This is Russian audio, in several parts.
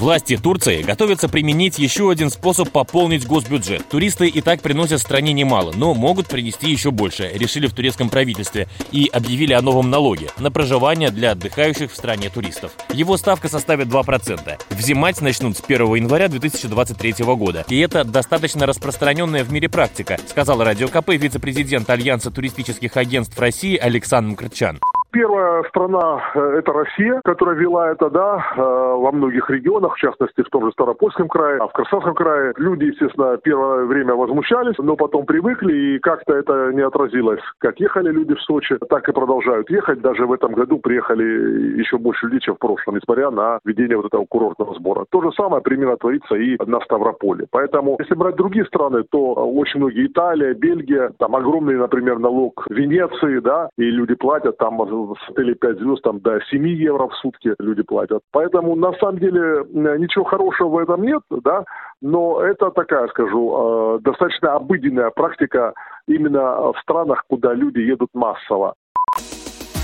Власти Турции готовятся применить еще один способ пополнить госбюджет. Туристы и так приносят стране немало, но могут принести еще больше, решили в турецком правительстве и объявили о новом налоге на проживание для отдыхающих в стране туристов. Его ставка составит 2%. Взимать начнут с 1 января 2023 года. И это достаточно распространенная в мире практика, сказал Радио КП вице-президент Альянса туристических агентств России Александр Мкрчан. Первая страна э, – это Россия, которая вела это, да, э, во многих регионах, в частности, в том же Старопольском крае, а в Красавском крае. Люди, естественно, первое время возмущались, но потом привыкли, и как-то это не отразилось. Как ехали люди в Сочи, так и продолжают ехать. Даже в этом году приехали еще больше людей, чем в прошлом, несмотря на введение вот этого курортного сбора. То же самое примерно творится и на Ставрополе. Поэтому, если брать другие страны, то очень многие Италия, Бельгия, там огромный, например, налог Венеции, да, и люди платят там с отелей 5 звезд там до 7 евро в сутки люди платят. Поэтому на самом деле ничего хорошего в этом нет, да, но это такая, скажу, э, достаточно обыденная практика именно в странах, куда люди едут массово.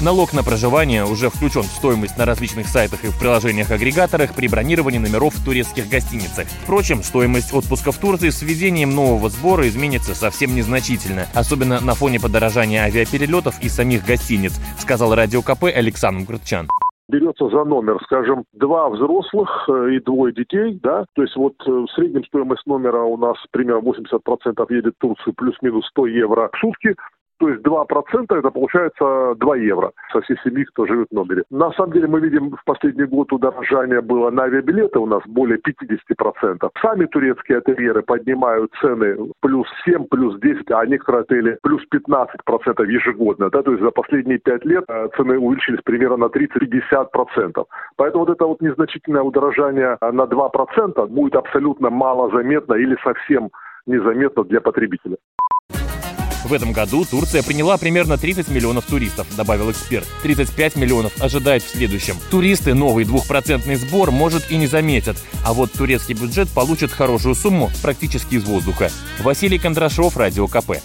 Налог на проживание уже включен в стоимость на различных сайтах и в приложениях-агрегаторах при бронировании номеров в турецких гостиницах. Впрочем, стоимость отпуска в Турции с введением нового сбора изменится совсем незначительно, особенно на фоне подорожания авиаперелетов и самих гостиниц, сказал Радио КП Александр Грытчан берется за номер, скажем, два взрослых э, и двое детей, да, то есть вот э, в среднем стоимость номера у нас примерно 80% едет в Турцию плюс-минус 100 евро в сутки, то есть 2% это получается 2 евро со всей семьи, кто живет в номере. На самом деле мы видим в последний год удорожание было на авиабилеты у нас более 50%. Сами турецкие ательеры поднимают цены плюс 7, плюс 10, а некоторые отели плюс 15% ежегодно. Да? То есть за последние 5 лет э, цены увеличились примерно на 30-50%. Поэтому вот это вот незначительное удорожание на 2% будет абсолютно мало заметно или совсем незаметно для потребителя. В этом году Турция приняла примерно 30 миллионов туристов, добавил эксперт. 35 миллионов ожидает в следующем. Туристы новый двухпроцентный сбор, может, и не заметят. А вот турецкий бюджет получит хорошую сумму практически из воздуха. Василий Кондрашов, Радио КП.